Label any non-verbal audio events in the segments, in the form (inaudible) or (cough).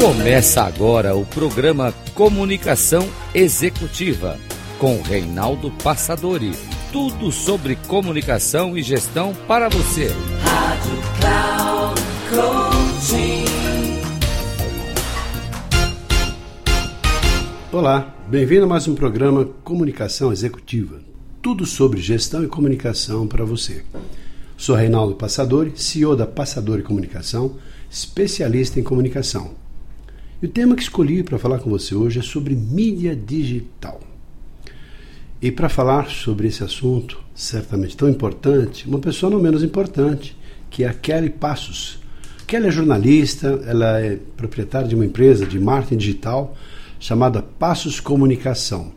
Começa agora o programa Comunicação Executiva com Reinaldo Passadori. Tudo sobre comunicação e gestão para você. Rádio Cloud Coaching. Olá, bem-vindo a mais um programa Comunicação Executiva. Tudo sobre gestão e comunicação para você. Sou Reinaldo Passadori, CEO da Passadori Comunicação, especialista em comunicação. E o tema que escolhi para falar com você hoje é sobre mídia digital. E para falar sobre esse assunto, certamente tão importante, uma pessoa não menos importante, que é a Kelly Passos. Kelly é jornalista, ela é proprietária de uma empresa de marketing digital chamada Passos Comunicação.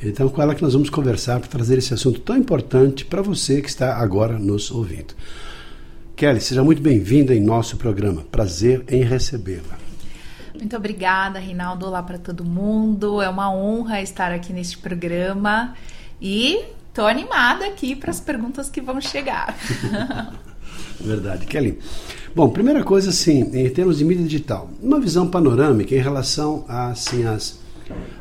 Então, com ela que nós vamos conversar para trazer esse assunto tão importante para você que está agora nos ouvindo. Kelly, seja muito bem-vinda em nosso programa. Prazer em recebê-la. Muito obrigada, Reinaldo. Olá para todo mundo. É uma honra estar aqui neste programa e estou animada aqui para as perguntas que vão chegar. (laughs) Verdade, Kelly. Bom, primeira coisa, assim, em termos de mídia digital, uma visão panorâmica em relação a, assim, as,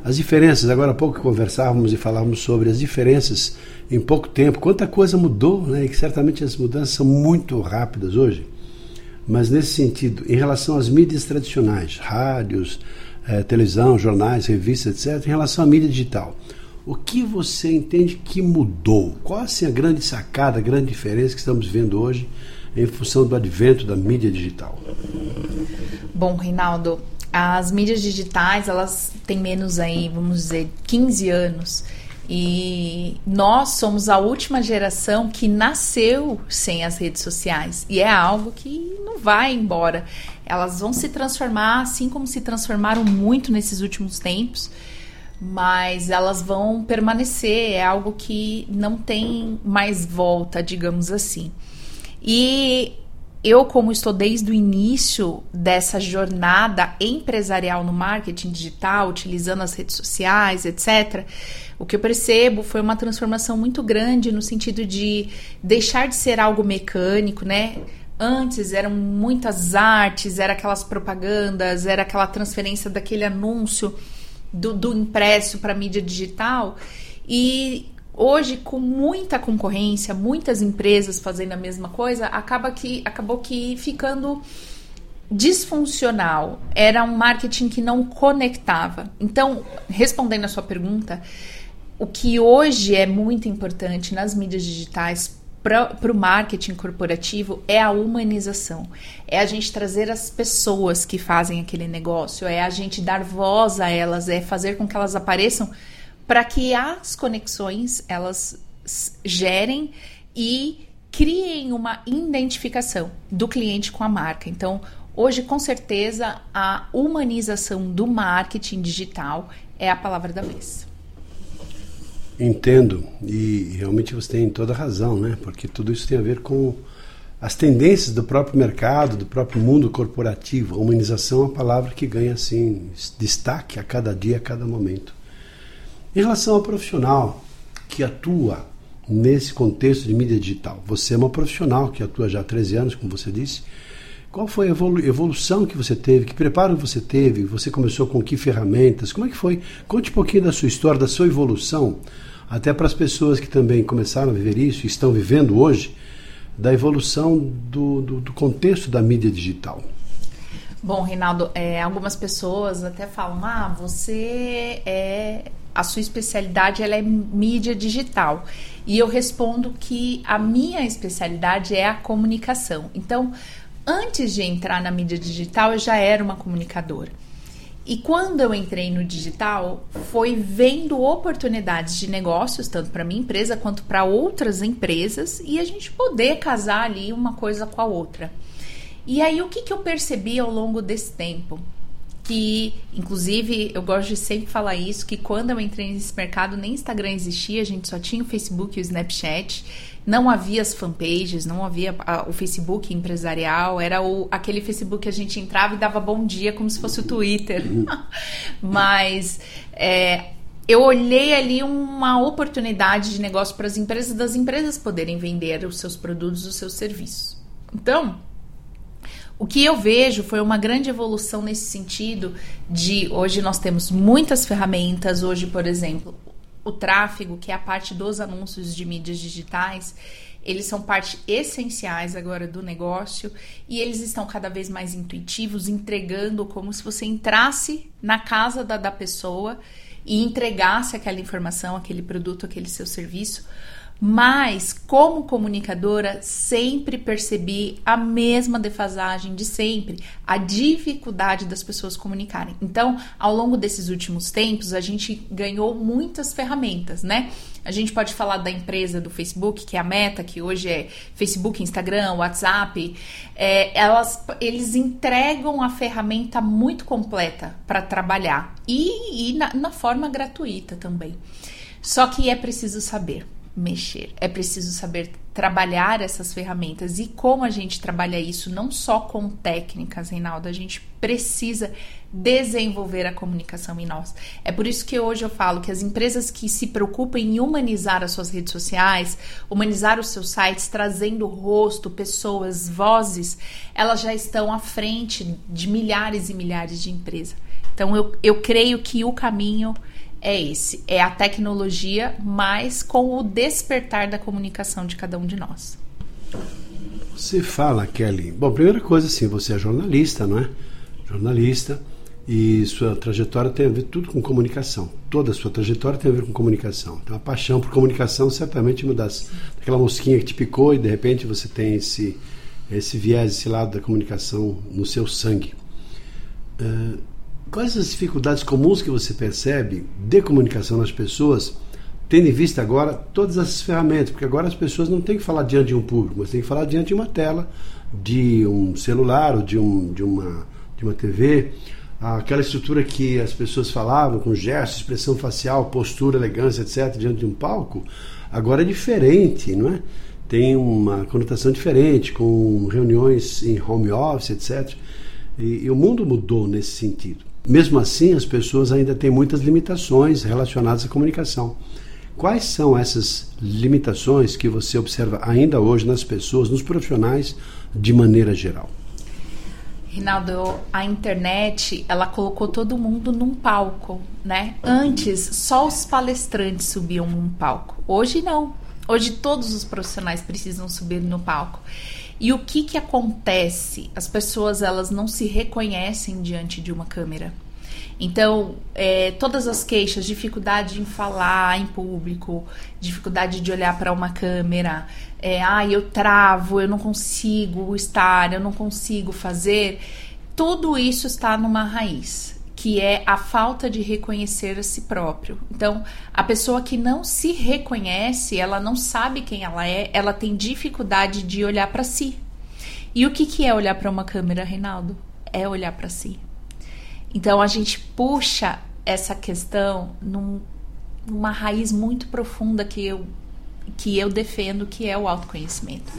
as diferenças. Agora há pouco conversávamos e falávamos sobre as diferenças em pouco tempo, quanta coisa mudou, né? E que certamente as mudanças são muito rápidas hoje. Mas nesse sentido, em relação às mídias tradicionais, rádios, eh, televisão, jornais, revistas, etc., em relação à mídia digital, o que você entende que mudou? Qual assim, a grande sacada, a grande diferença que estamos vendo hoje em função do advento da mídia digital? Bom, Reinaldo, as mídias digitais, elas têm menos aí, vamos dizer, 15 anos. E nós somos a última geração que nasceu sem as redes sociais. E é algo que não vai embora. Elas vão se transformar, assim como se transformaram muito nesses últimos tempos, mas elas vão permanecer. É algo que não tem mais volta, digamos assim. E eu, como estou desde o início dessa jornada empresarial no marketing digital, utilizando as redes sociais, etc., o que eu percebo foi uma transformação muito grande no sentido de deixar de ser algo mecânico, né? Antes eram muitas artes, era aquelas propagandas, era aquela transferência daquele anúncio do, do impresso para mídia digital. E hoje com muita concorrência, muitas empresas fazendo a mesma coisa, acaba que acabou que ficando disfuncional. Era um marketing que não conectava. Então, respondendo a sua pergunta, o que hoje é muito importante nas mídias digitais para o marketing corporativo é a humanização. É a gente trazer as pessoas que fazem aquele negócio, é a gente dar voz a elas, é fazer com que elas apareçam para que as conexões elas gerem e criem uma identificação do cliente com a marca. Então, hoje com certeza a humanização do marketing digital é a palavra da vez. Entendo e realmente você tem toda a razão, né? Porque tudo isso tem a ver com as tendências do próprio mercado, do próprio mundo corporativo. A humanização é uma palavra que ganha assim destaque a cada dia, a cada momento. Em relação ao profissional que atua nesse contexto de mídia digital, você é uma profissional que atua já há 13 anos, como você disse. Qual foi a evolução que você teve? Que preparo você teve? Você começou com que ferramentas? Como é que foi? Conte um pouquinho da sua história, da sua evolução, até para as pessoas que também começaram a viver isso e estão vivendo hoje, da evolução do, do, do contexto da mídia digital. Bom, Reinaldo, é, algumas pessoas até falam: ah, você é a sua especialidade ela é mídia digital. E eu respondo que a minha especialidade é a comunicação. Então, antes de entrar na mídia digital, eu já era uma comunicadora. E quando eu entrei no digital, foi vendo oportunidades de negócios, tanto para minha empresa quanto para outras empresas, e a gente poder casar ali uma coisa com a outra. E aí, o que, que eu percebi ao longo desse tempo? que, inclusive, eu gosto de sempre falar isso, que quando eu entrei nesse mercado, nem Instagram existia, a gente só tinha o Facebook e o Snapchat, não havia as fanpages, não havia a, o Facebook empresarial, era o, aquele Facebook que a gente entrava e dava bom dia como se fosse o Twitter. (laughs) Mas é, eu olhei ali uma oportunidade de negócio para as empresas, das empresas poderem vender os seus produtos, os seus serviços. Então, O que eu vejo foi uma grande evolução nesse sentido de hoje nós temos muitas ferramentas, hoje, por exemplo, o tráfego, que é a parte dos anúncios de mídias digitais, eles são parte essenciais agora do negócio e eles estão cada vez mais intuitivos, entregando como se você entrasse na casa da, da pessoa e entregasse aquela informação, aquele produto, aquele seu serviço mas, como comunicadora, sempre percebi a mesma defasagem de sempre, a dificuldade das pessoas comunicarem. Então, ao longo desses últimos tempos, a gente ganhou muitas ferramentas, né? A gente pode falar da empresa do Facebook, que é a Meta, que hoje é Facebook, Instagram, WhatsApp. É, elas, eles entregam a ferramenta muito completa para trabalhar e, e na, na forma gratuita também. Só que é preciso saber mexer. É preciso saber trabalhar essas ferramentas. E como a gente trabalha isso não só com técnicas, Reinaldo, a gente precisa desenvolver a comunicação em nós. É por isso que hoje eu falo que as empresas que se preocupam em humanizar as suas redes sociais, humanizar os seus sites, trazendo rosto, pessoas, vozes, elas já estão à frente de milhares e milhares de empresas. Então eu, eu creio que o caminho é esse: é a tecnologia, mas com o despertar da comunicação de cada um de nós. Você fala, Kelly. Bom, primeira coisa, assim, você é jornalista, não é? Jornalista. E sua trajetória tem a ver tudo com comunicação. Toda a sua trajetória tem a ver com comunicação. Então, a paixão por comunicação certamente é uma das. aquela mosquinha que te picou e de repente você tem esse, esse viés, esse lado da comunicação no seu sangue. Uh, Quais as dificuldades comuns que você percebe de comunicação nas pessoas, tendo em vista agora todas essas ferramentas? Porque agora as pessoas não têm que falar diante de um público, mas têm que falar diante de uma tela, de um celular ou de, um, de, uma, de uma TV. Aquela estrutura que as pessoas falavam, com gestos, expressão facial, postura, elegância, etc., diante de um palco, agora é diferente, não é? Tem uma conotação diferente, com reuniões em home office, etc. E, e o mundo mudou nesse sentido. Mesmo assim, as pessoas ainda têm muitas limitações relacionadas à comunicação. Quais são essas limitações que você observa ainda hoje nas pessoas, nos profissionais, de maneira geral? Rinaldo, a internet, ela colocou todo mundo num palco, né? Antes, só os palestrantes subiam num palco. Hoje não. Hoje todos os profissionais precisam subir no palco. E o que que acontece? As pessoas elas não se reconhecem diante de uma câmera. Então, é, todas as queixas, dificuldade em falar em público, dificuldade de olhar para uma câmera, é, ah, eu travo, eu não consigo estar, eu não consigo fazer, tudo isso está numa raiz, que é a falta de reconhecer a si próprio. Então, a pessoa que não se reconhece, ela não sabe quem ela é, ela tem dificuldade de olhar para si. E o que, que é olhar para uma câmera, Reinaldo? É olhar para si. Então a gente puxa essa questão num, numa raiz muito profunda que eu que eu defendo que é o autoconhecimento.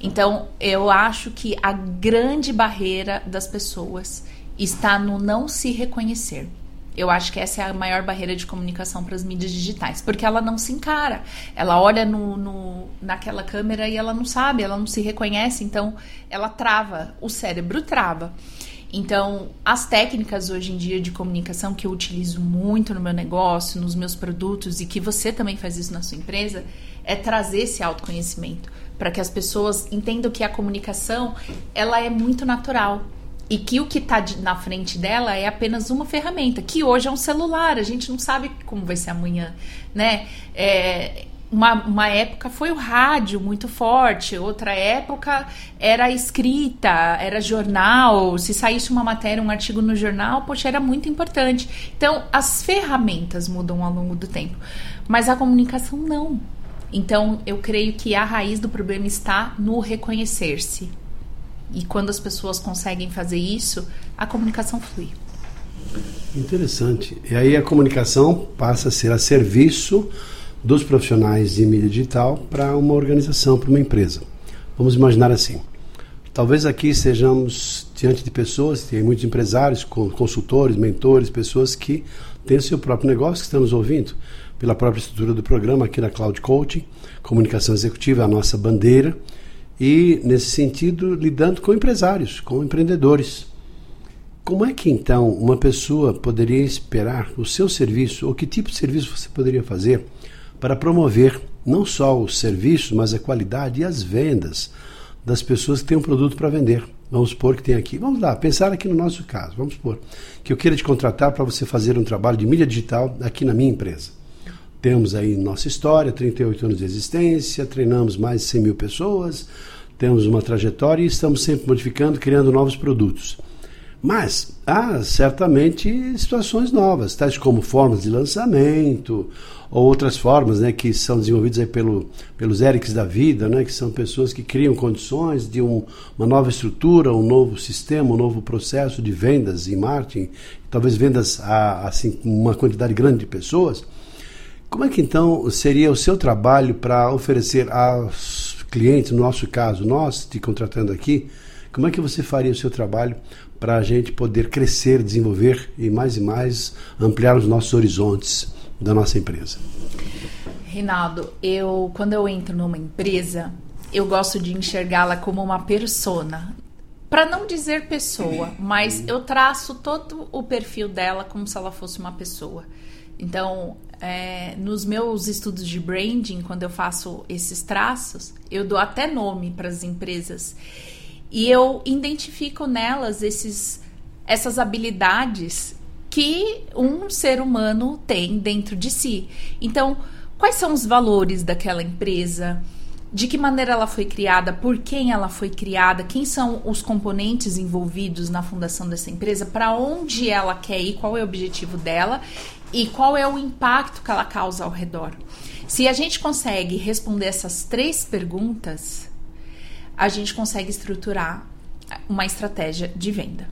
Então, eu acho que a grande barreira das pessoas está no não se reconhecer. Eu acho que essa é a maior barreira de comunicação para as mídias digitais, porque ela não se encara. Ela olha no, no, naquela câmera e ela não sabe, ela não se reconhece, então ela trava, o cérebro trava. Então, as técnicas hoje em dia de comunicação que eu utilizo muito no meu negócio, nos meus produtos e que você também faz isso na sua empresa, é trazer esse autoconhecimento para que as pessoas entendam que a comunicação ela é muito natural e que o que está na frente dela é apenas uma ferramenta, que hoje é um celular, a gente não sabe como vai ser amanhã, né? É, uma, uma época foi o rádio muito forte, outra época era escrita, era jornal. Se saísse uma matéria, um artigo no jornal, poxa, era muito importante. Então, as ferramentas mudam ao longo do tempo, mas a comunicação não. Então, eu creio que a raiz do problema está no reconhecer-se. E quando as pessoas conseguem fazer isso, a comunicação flui. Interessante. E aí a comunicação passa a ser a serviço dos profissionais de mídia digital para uma organização, para uma empresa. Vamos imaginar assim. Talvez aqui sejamos diante de pessoas, tem muitos empresários, consultores, mentores, pessoas que têm o seu próprio negócio, que estão nos ouvindo pela própria estrutura do programa aqui na Cloud Coaching. Comunicação executiva é a nossa bandeira. E, nesse sentido, lidando com empresários, com empreendedores. Como é que então uma pessoa poderia esperar o seu serviço, ou que tipo de serviço você poderia fazer para promover não só o serviço, mas a qualidade e as vendas das pessoas que têm um produto para vender? Vamos supor que tem aqui, vamos lá, pensar aqui no nosso caso, vamos supor que eu queira te contratar para você fazer um trabalho de mídia digital aqui na minha empresa. Temos aí nossa história, 38 anos de existência, treinamos mais de 100 mil pessoas, temos uma trajetória e estamos sempre modificando, criando novos produtos. Mas há certamente situações novas, tais como formas de lançamento, ou outras formas né, que são desenvolvidas aí pelo, pelos Erics da vida, né, que são pessoas que criam condições de um, uma nova estrutura, um novo sistema, um novo processo de vendas e marketing, talvez vendas a assim, uma quantidade grande de pessoas. Como é que então seria o seu trabalho para oferecer aos clientes, no nosso caso, nós te contratando aqui, como é que você faria o seu trabalho para a gente poder crescer, desenvolver e mais e mais ampliar os nossos horizontes da nossa empresa? Reinaldo, eu quando eu entro numa empresa, eu gosto de enxergá-la como uma persona. Para não dizer pessoa, mas eu traço todo o perfil dela como se ela fosse uma pessoa. Então, é, nos meus estudos de branding, quando eu faço esses traços, eu dou até nome para as empresas. E eu identifico nelas esses, essas habilidades que um ser humano tem dentro de si. Então, quais são os valores daquela empresa? De que maneira ela foi criada? Por quem ela foi criada? Quem são os componentes envolvidos na fundação dessa empresa? Para onde ela quer ir? Qual é o objetivo dela? E qual é o impacto que ela causa ao redor? Se a gente consegue responder essas três perguntas, a gente consegue estruturar uma estratégia de venda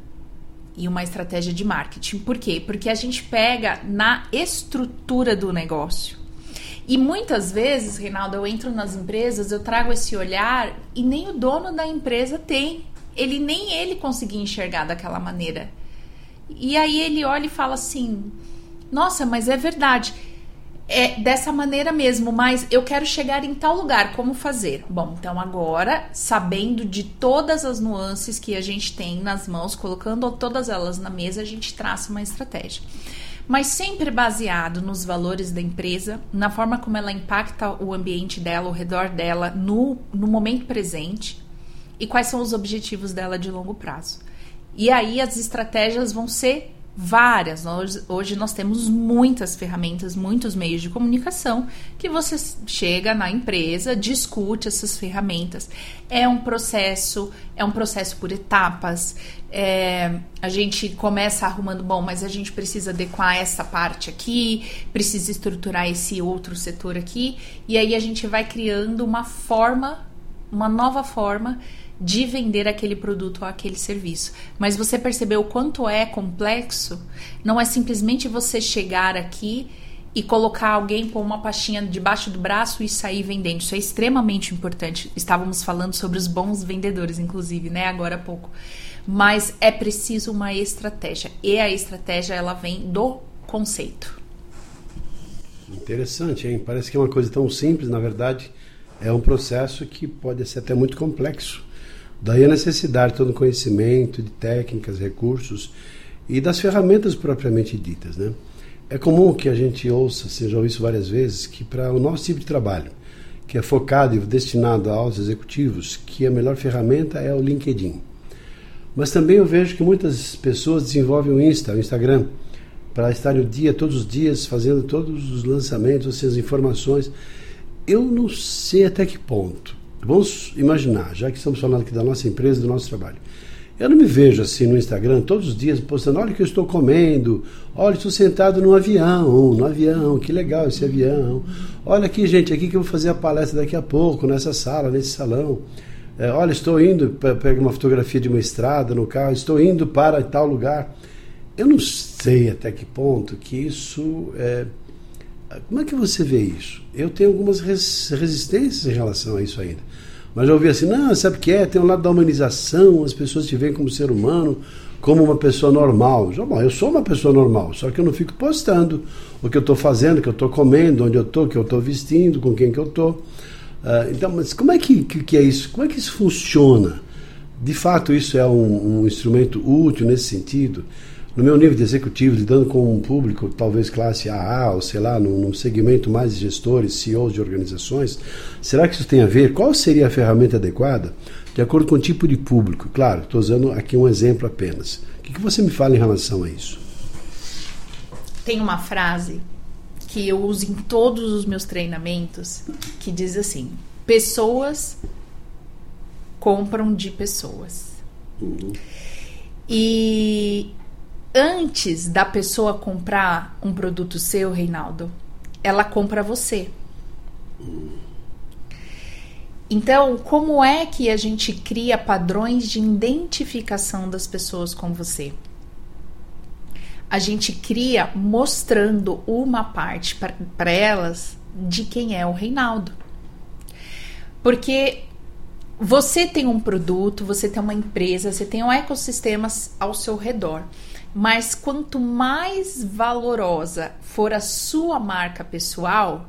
e uma estratégia de marketing. Por quê? Porque a gente pega na estrutura do negócio. E muitas vezes, Reinaldo, eu entro nas empresas, eu trago esse olhar e nem o dono da empresa tem. Ele nem ele conseguia enxergar daquela maneira. E aí ele olha e fala assim: "Nossa, mas é verdade é dessa maneira mesmo, mas eu quero chegar em tal lugar, como fazer? Bom, então agora, sabendo de todas as nuances que a gente tem nas mãos, colocando todas elas na mesa, a gente traça uma estratégia. Mas sempre baseado nos valores da empresa, na forma como ela impacta o ambiente dela, ao redor dela, no, no momento presente e quais são os objetivos dela de longo prazo. E aí as estratégias vão ser várias. Hoje, nós temos muitas ferramentas, muitos meios de comunicação que você chega na empresa, discute essas ferramentas. É um processo, é um processo por etapas. É, a gente começa arrumando, bom, mas a gente precisa adequar essa parte aqui, precisa estruturar esse outro setor aqui, e aí a gente vai criando uma forma, uma nova forma de vender aquele produto ou aquele serviço. Mas você percebeu o quanto é complexo? Não é simplesmente você chegar aqui e colocar alguém com uma pastinha debaixo do braço e sair vendendo. Isso é extremamente importante. Estávamos falando sobre os bons vendedores, inclusive, né, agora há pouco. Mas é preciso uma estratégia. E a estratégia ela vem do conceito. Interessante, hein? Parece que é uma coisa tão simples, na verdade, é um processo que pode ser até muito complexo. Daí a necessidade de todo o conhecimento, de técnicas, recursos e das ferramentas propriamente ditas. Né? É comum que a gente ouça, você já isso várias vezes, que para o nosso tipo de trabalho, que é focado e destinado aos executivos, que a melhor ferramenta é o LinkedIn. Mas também eu vejo que muitas pessoas desenvolvem o Insta, o Instagram, para estar o dia, todos os dias, fazendo todos os lançamentos, as informações. Eu não sei até que ponto Vamos imaginar, já que estamos falando aqui da nossa empresa, do nosso trabalho. Eu não me vejo assim no Instagram todos os dias postando: olha o que eu estou comendo, olha, estou sentado no avião, no avião, que legal esse avião. Olha aqui, gente, aqui que eu vou fazer a palestra daqui a pouco, nessa sala, nesse salão. É, olha, estou indo pegar uma fotografia de uma estrada no carro, estou indo para tal lugar. Eu não sei até que ponto que isso é. Como é que você vê isso? Eu tenho algumas resistências em relação a isso ainda. Mas já ouvi assim, não, sabe o que é? Tem um lado da humanização, as pessoas te veem como ser humano, como uma pessoa normal. Bom, eu sou uma pessoa normal, só que eu não fico postando o que eu estou fazendo, o que eu estou comendo, onde eu estou, o que eu estou vestindo, com quem que eu estou. Uh, então, mas como é que, que, que, é isso? Como é que isso funciona? De fato, isso é um, um instrumento útil nesse sentido? No meu nível de executivo, lidando com um público, talvez classe AA, ou sei lá, num, num, segmento mais de gestores, CEOs de organizações, será que isso tem a ver? Qual seria a ferramenta adequada? De acordo com o tipo de público. Claro, estou usando aqui um exemplo apenas. O que, que você me fala em relação a isso? Tem uma frase que eu uso em todos os meus treinamentos que diz assim: pessoas compram de pessoas. Uhum. E antes da pessoa comprar um produto seu, Reinaldo, ela compra você. Então, como é que a gente cria padrões de identificação das pessoas com você? A gente cria mostrando uma parte para elas de quem é o Reinaldo. Porque você tem um produto, você tem uma empresa, você tem um ecossistema ao seu redor. Mas quanto mais valorosa for a sua marca pessoal,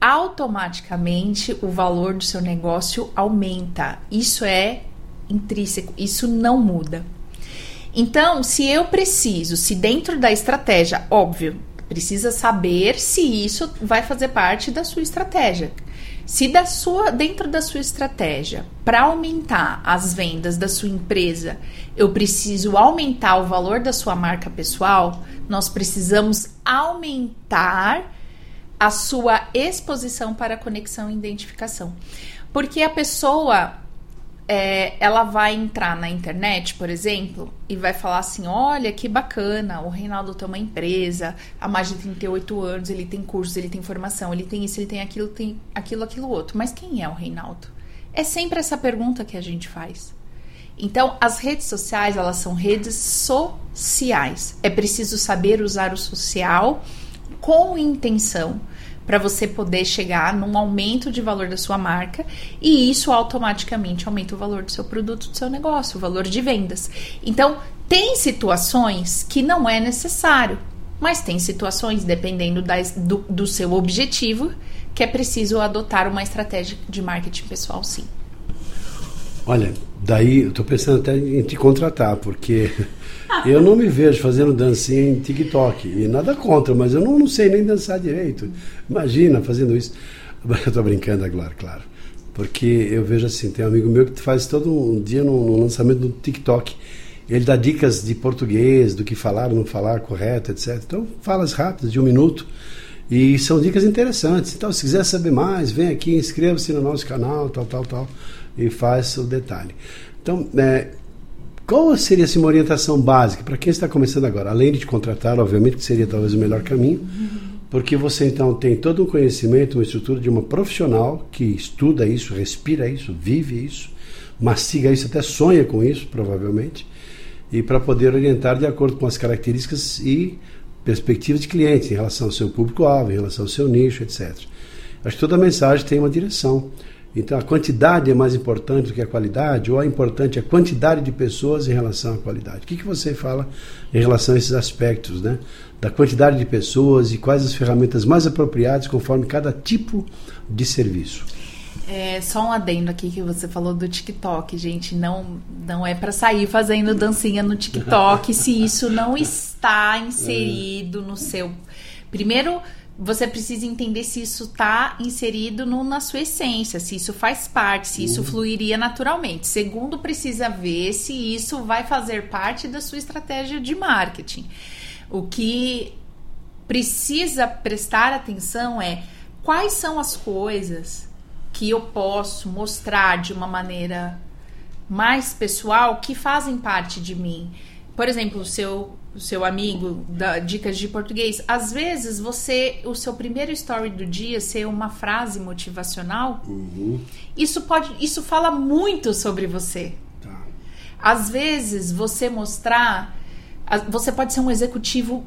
automaticamente o valor do seu negócio aumenta. Isso é intrínseco, isso não muda. Então, se eu preciso, se dentro da estratégia, óbvio, precisa saber se isso vai fazer parte da sua estratégia. Se da sua, dentro da sua estratégia, para aumentar as vendas da sua empresa, eu preciso aumentar o valor da sua marca pessoal, nós precisamos aumentar a sua exposição para conexão e identificação. Porque a pessoa é, ela vai entrar na internet, por exemplo, e vai falar assim: olha que bacana, o Reinaldo tem uma empresa há mais de 38 anos, ele tem cursos, ele tem formação, ele tem isso, ele tem aquilo, tem aquilo, aquilo outro. Mas quem é o Reinaldo? É sempre essa pergunta que a gente faz. Então, as redes sociais, elas são redes sociais. É preciso saber usar o social com intenção para você poder chegar num aumento de valor da sua marca e isso automaticamente aumenta o valor do seu produto, do seu negócio, o valor de vendas. Então, tem situações que não é necessário, mas tem situações, dependendo das, do, do seu objetivo, que é preciso adotar uma estratégia de marketing pessoal, sim. Olha, daí eu estou pensando até em te contratar, porque eu não me vejo fazendo dancinha em TikTok. E nada contra, mas eu não, não sei nem dançar direito. Imagina fazendo isso. (laughs) Eu estou brincando agora, claro. Porque eu vejo assim, tem um amigo meu que faz todo um dia no, no lançamento do TikTok. Ele dá dicas de português, do que falar, não falar correto, etc. Então, falas rápidas, de um minuto. E são dicas interessantes. Então, se quiser saber mais, vem aqui, inscreva-se no nosso canal, tal, tal, tal, e faz o detalhe. Então, é, qual seria assim, uma orientação básica para quem está começando agora? Além de te contratar, obviamente, que seria talvez o melhor caminho, porque você então tem todo um conhecimento, uma estrutura de uma profissional que estuda isso, respira isso, vive isso, mastiga isso, até sonha com isso, provavelmente, e para poder orientar de acordo com as características e perspectivas de cliente em relação ao seu público-alvo, em relação ao seu nicho, etc. Acho que toda mensagem tem uma direção. Então a quantidade é mais importante do que a qualidade, ou é importante a quantidade de pessoas em relação à qualidade? O que, que você fala em relação a esses aspectos, né? Da quantidade de pessoas e quais as ferramentas mais apropriadas conforme cada tipo de serviço? É, só um adendo aqui que você falou do TikTok, gente. Não, não é para sair fazendo dancinha no TikTok se isso não (laughs) está inserido no seu. Primeiro, você precisa entender se isso está inserido no, na sua essência, se isso faz parte, se isso uhum. fluiria naturalmente. Segundo, precisa ver se isso vai fazer parte da sua estratégia de marketing. O que precisa prestar atenção é quais são as coisas que eu posso mostrar de uma maneira mais pessoal que fazem parte de mim. Por exemplo, o seu o seu amigo da dicas de português, às vezes você o seu primeiro story do dia ser uma frase motivacional, uhum. isso pode isso fala muito sobre você. Tá. Às vezes você mostrar, você pode ser um executivo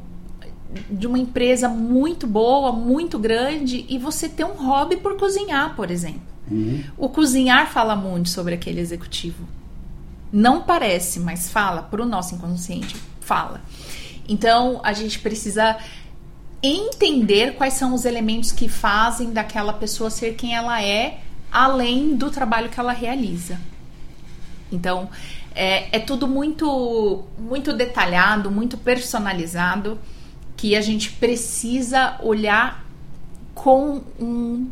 de uma empresa muito boa, muito grande e você ter um hobby por cozinhar, por exemplo. Uhum. O cozinhar fala muito sobre aquele executivo. Não parece, mas fala para o nosso inconsciente fala. Então a gente precisa entender quais são os elementos que fazem daquela pessoa ser quem ela é, além do trabalho que ela realiza. Então, é, é tudo muito, muito detalhado, muito personalizado, que a gente precisa olhar com um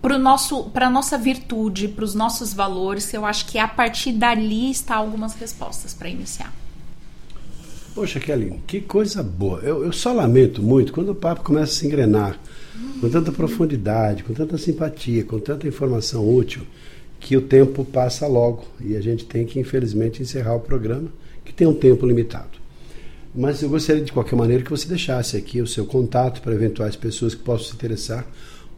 para nosso para nossa virtude, para os nossos valores, eu acho que a partir dali está algumas respostas para iniciar. Poxa, Kelly, que coisa boa. Eu, eu, só lamento muito quando o papo começa a se engrenar com tanta profundidade, com tanta simpatia, com tanta informação útil, que o tempo passa logo e a gente tem que, infelizmente, encerrar o programa, que tem um tempo limitado. Mas eu gostaria, de qualquer maneira, que você deixasse aqui o seu contato para eventuais pessoas que possam se interessar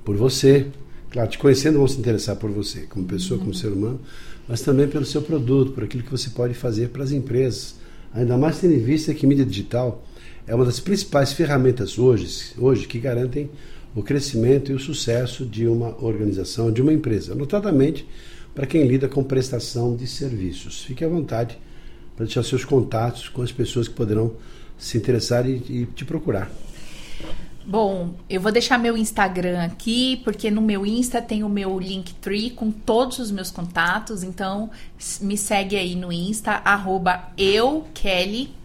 por você, Claro, te conhecendo vão se interessar por você, como pessoa, como ser humano, mas também pelo seu produto, por aquilo que você pode fazer para as empresas. Ainda mais tendo em vista que mídia digital é uma das principais ferramentas hoje, hoje que garantem o crescimento e o sucesso de uma organização, de uma empresa, notadamente para quem lida com prestação de serviços. Fique à vontade para deixar seus contatos com as pessoas que poderão se interessar e, e te procurar. Bom, eu vou deixar meu Instagram aqui, porque no meu Insta tem o meu Linktree com todos os meus contatos. Então, me segue aí no Insta, arroba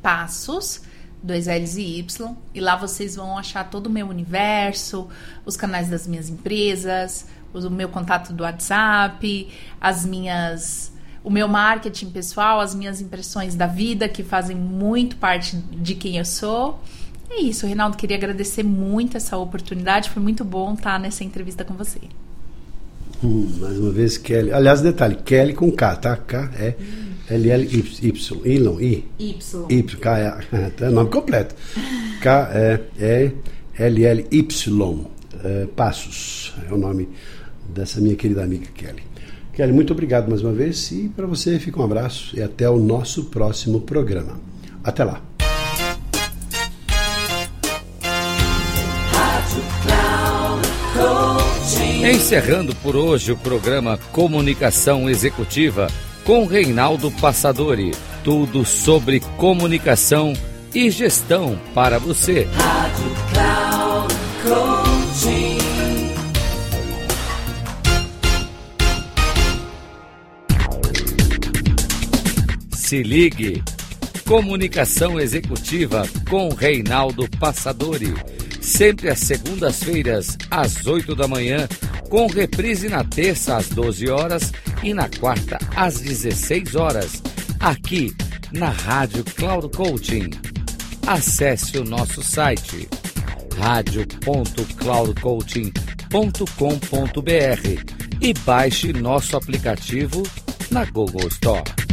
Passos, dois L's e Y. E lá vocês vão achar todo o meu universo, os canais das minhas empresas, o meu contato do WhatsApp, as minhas o meu marketing pessoal, as minhas impressões da vida que fazem muito parte de quem eu sou. É isso, Reinaldo, queria agradecer muito essa oportunidade, foi muito bom estar nessa entrevista com você. Hum, mais uma vez, Kelly. Aliás, detalhe, Kelly com K, tá? K é L L Y, Ilon, I. Y. Y, K é, (laughs) é nome completo. K é, é L L Y, é, Passos, é o nome dessa minha querida amiga Kelly. Kelly, muito obrigado mais uma vez e para você fica um abraço e até o nosso próximo programa. Até lá. Encerrando por hoje o programa Comunicação Executiva com Reinaldo Passadori. Tudo sobre comunicação e gestão para você. Rádio Cloud Coaching. Se ligue. Comunicação Executiva com Reinaldo Passadori. Sempre às segundas-feiras, às 8 da manhã com reprise na terça às 12 horas e na quarta às 16 horas, aqui na Rádio Cloud Coaching. Acesse o nosso site radio.cloudcoaching.com.br e baixe nosso aplicativo na Google Store.